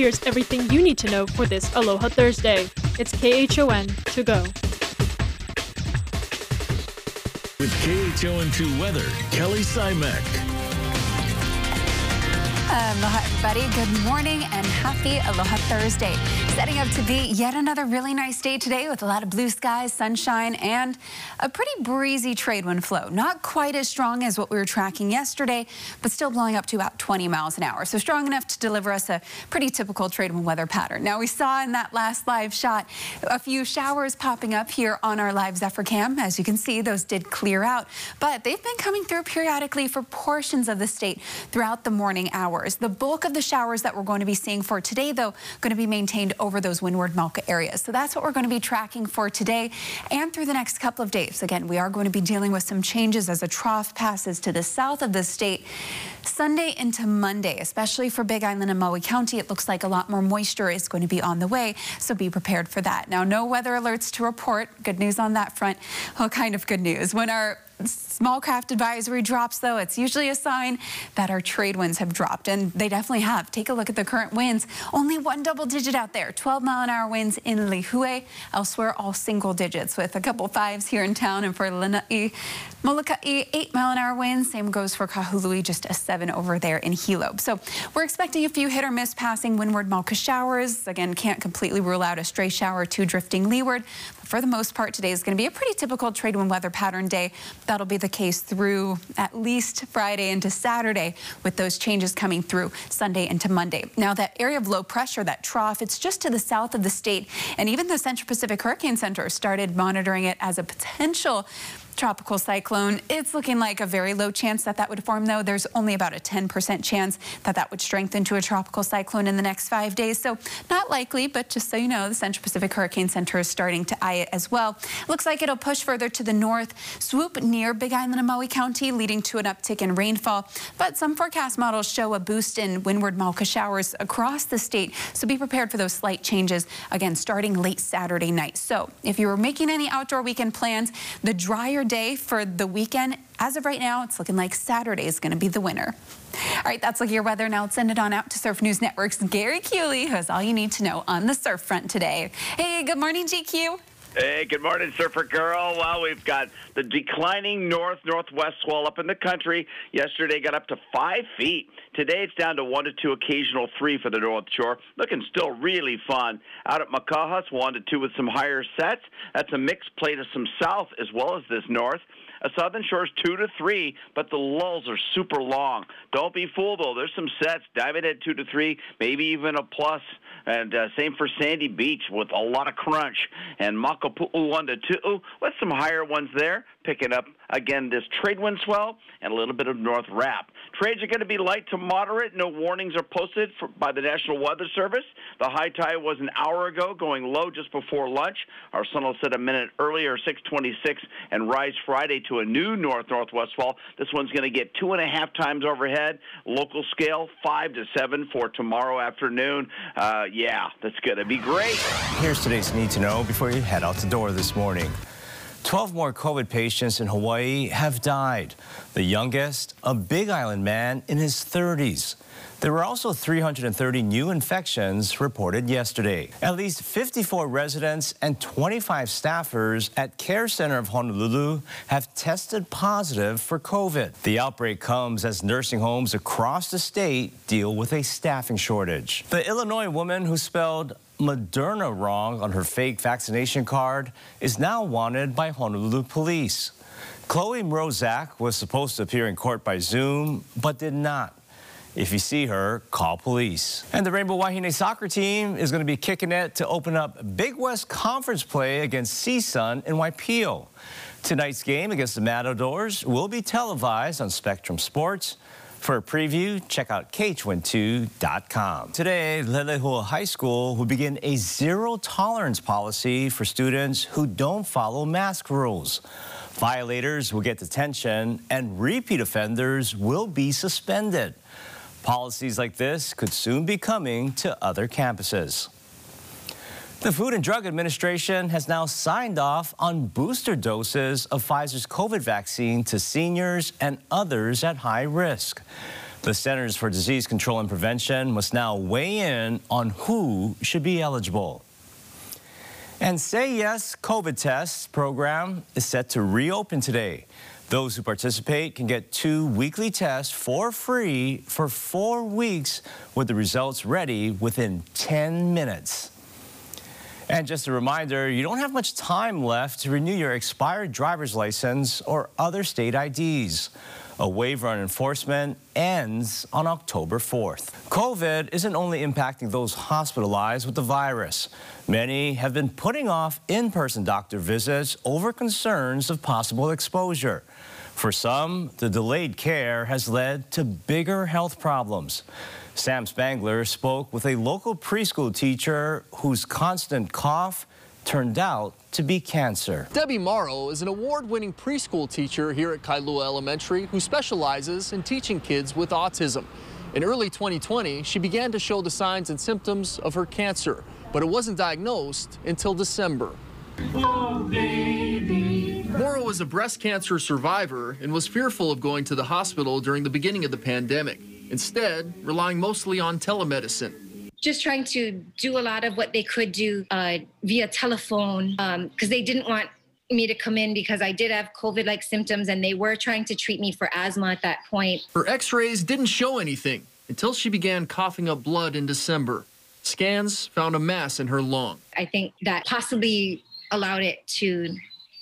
Here's everything you need to know for this Aloha Thursday. It's KHON to go. With KHON2 Weather, Kelly Simek. Aloha, everybody. Good morning and happy Aloha Thursday. Setting up to be yet another really nice day today with a lot of blue skies, sunshine, and a pretty breezy trade wind flow. Not quite as strong as what we were tracking yesterday, but still blowing up to about 20 miles an hour. So strong enough to deliver us a pretty typical trade wind weather pattern. Now, we saw in that last live shot a few showers popping up here on our live Zephyr cam. As you can see, those did clear out, but they've been coming through periodically for portions of the state throughout the morning hours showers. The bulk of the showers that we're going to be seeing for today, though, going to be maintained over those windward Mauka areas. So that's what we're going to be tracking for today and through the next couple of days. Again, we are going to be dealing with some changes as a trough passes to the south of the state. Sunday into Monday, especially for Big Island and Maui County, it looks like a lot more moisture is going to be on the way, so be prepared for that. Now, no weather alerts to report. Good news on that front. Well, kind of good news. When our small craft advisory drops, though, it's usually a sign that our trade winds have dropped, and they definitely have. Take a look at the current winds. Only one double digit out there, 12 mile an hour winds in Lihue. Elsewhere, all single digits with a couple fives here in town, and for Lanai, Molokai, 8 mile an hour winds. Same goes for Kahului, just a 7 over there in Hilo. So we're expecting a few hit or miss passing windward Mauka showers. Again, can't completely rule out a stray shower or two drifting leeward. For the most part, today is going to be a pretty typical trade wind weather pattern day. That'll be the case through at least Friday into Saturday with those changes coming through Sunday into Monday. Now, that area of low pressure, that trough, it's just to the south of the state. And even the Central Pacific Hurricane Center started monitoring it as a potential tropical cyclone. It's looking like a very low chance that that would form, though. There's only about a 10% chance that that would strengthen to a tropical cyclone in the next five days. So not likely, but just so you know, the Central Pacific Hurricane Center is starting to eye it as well. Looks like it'll push further to the north, swoop near Big Island and Maui County, leading to an uptick in rainfall. But some forecast models show a boost in windward Mauka showers across the state. So be prepared for those slight changes, again, starting late Saturday night. So if you were making any outdoor weekend plans, the drier day for the weekend. As of right now, it's looking like Saturday is going to be the winner. All right, that's look your weather. Now let's send it on out to Surf News Network's Gary Kewley, who has all you need to know on the surf front today. Hey, good morning, GQ. Hey, good morning, Surfer Girl. Well, we've got the declining north northwest swell up in the country. Yesterday got up to five feet. Today it's down to one to two, occasional three for the North Shore. Looking still really fun. Out at Makahas, one to two with some higher sets. That's a mixed plate of some south as well as this north. A Southern Shore's two to three, but the lulls are super long. Don't be fooled though. There's some sets. Diamond at two to three, maybe even a plus. And uh, same for Sandy Beach with a lot of crunch. And Makapu'u one to two with some higher ones there. Picking up again this trade wind swell and a little bit of north wrap. Trades are going to be light to moderate. No warnings are posted for, by the National Weather Service. The high tide was an hour ago, going low just before lunch. Our sun will set a minute earlier, 626, and rise Friday to a new north-northwest fall. This one's going to get two and a half times overhead. Local scale, 5 to 7 for tomorrow afternoon. Uh, yeah, that's going to be great. Here's today's need to know before you head out the door this morning. 12 more COVID patients in Hawaii have died. The youngest, a Big Island man in his 30s. There were also 330 new infections reported yesterday. At least 54 residents and 25 staffers at Care Center of Honolulu have tested positive for COVID. The outbreak comes as nursing homes across the state deal with a staffing shortage. The Illinois woman who spelled Moderna wrong on her fake vaccination card is now wanted by Honolulu police. Chloe Mrozak was supposed to appear in court by Zoom, but did not. If you see her, call police. And the Rainbow Wahine soccer team is going to be kicking it to open up Big West Conference play against CSUN in Waipio. Tonight's game against the Matadors will be televised on Spectrum Sports. For a preview, check out KHON2.com. Today, Leilehua High School will begin a zero tolerance policy for students who don't follow mask rules. Violators will get detention and repeat offenders will be suspended. Policies like this could soon be coming to other campuses. The Food and Drug Administration has now signed off on booster doses of Pfizer's COVID vaccine to seniors and others at high risk. The Centers for Disease Control and Prevention must now weigh in on who should be eligible. And Say Yes COVID Tests program is set to reopen today. Those who participate can get two weekly tests for free for four weeks with the results ready within 10 minutes. And just a reminder, you don't have much time left to renew your expired driver's license or other state IDs. A waiver on enforcement ends on October 4th. COVID isn't only impacting those hospitalized with the virus. Many have been putting off in-person doctor visits over concerns of possible exposure. For some, the delayed care has led to bigger health problems. Sam Spangler spoke with a local preschool teacher whose constant cough turned out to be cancer. Debbie Morrow is an award-winning preschool teacher here at Kailua Elementary who specializes in teaching kids with autism. In early 2020, she began to show the signs and symptoms of her cancer, but it wasn't diagnosed until December. Oh, Morrow is a breast cancer survivor and was fearful of going to the hospital during the beginning of the pandemic, instead relying mostly on telemedicine just trying to do a lot of what they could do uh, via telephone because um, they didn't want me to come in because I did have COVID like symptoms and they were trying to treat me for asthma at that point. Her x rays didn't show anything until she began coughing up blood in December. Scans found a mass in her lung. I think that possibly allowed it to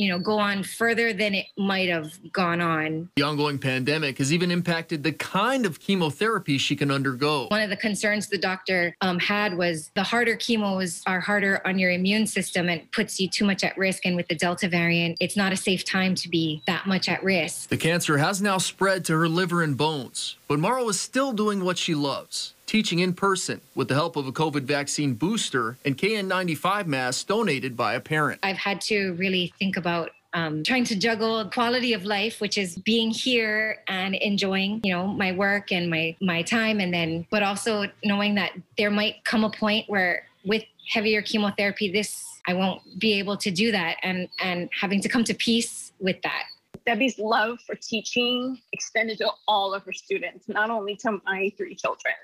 you know, go on further than it might have gone on. The ongoing pandemic has even impacted the kind of chemotherapy she can undergo. One of the concerns the doctor um, had was the harder chemos are harder on your immune system and puts you too much at risk. And with the Delta variant, it's not a safe time to be that much at risk. The cancer has now spread to her liver and bones, but Morrow is still doing what she loves teaching in person with the help of a COVID vaccine booster and KN95 masks donated by a parent. I've had to really think about um, trying to juggle quality of life, which is being here and enjoying, you know, my work and my my time, and then, but also knowing that there might come a point where with heavier chemotherapy, this I won't be able to do that, and and having to come to peace with that. Debbie's love for teaching extended to all of her students, not only to my three children.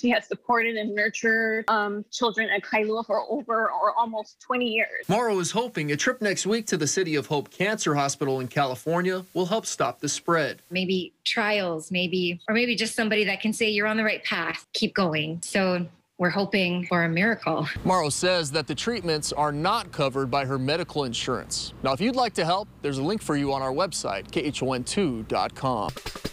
She has supported and nurtured um, children at Kailua for over or almost 20 years. Morrow is hoping a trip next week to the City of Hope Cancer Hospital in California will help stop the spread. Maybe trials, maybe, or maybe just somebody that can say you're on the right path, keep going. So we're hoping for a miracle. Morrow says that the treatments are not covered by her medical insurance. Now, if you'd like to help, there's a link for you on our website, khon2.com.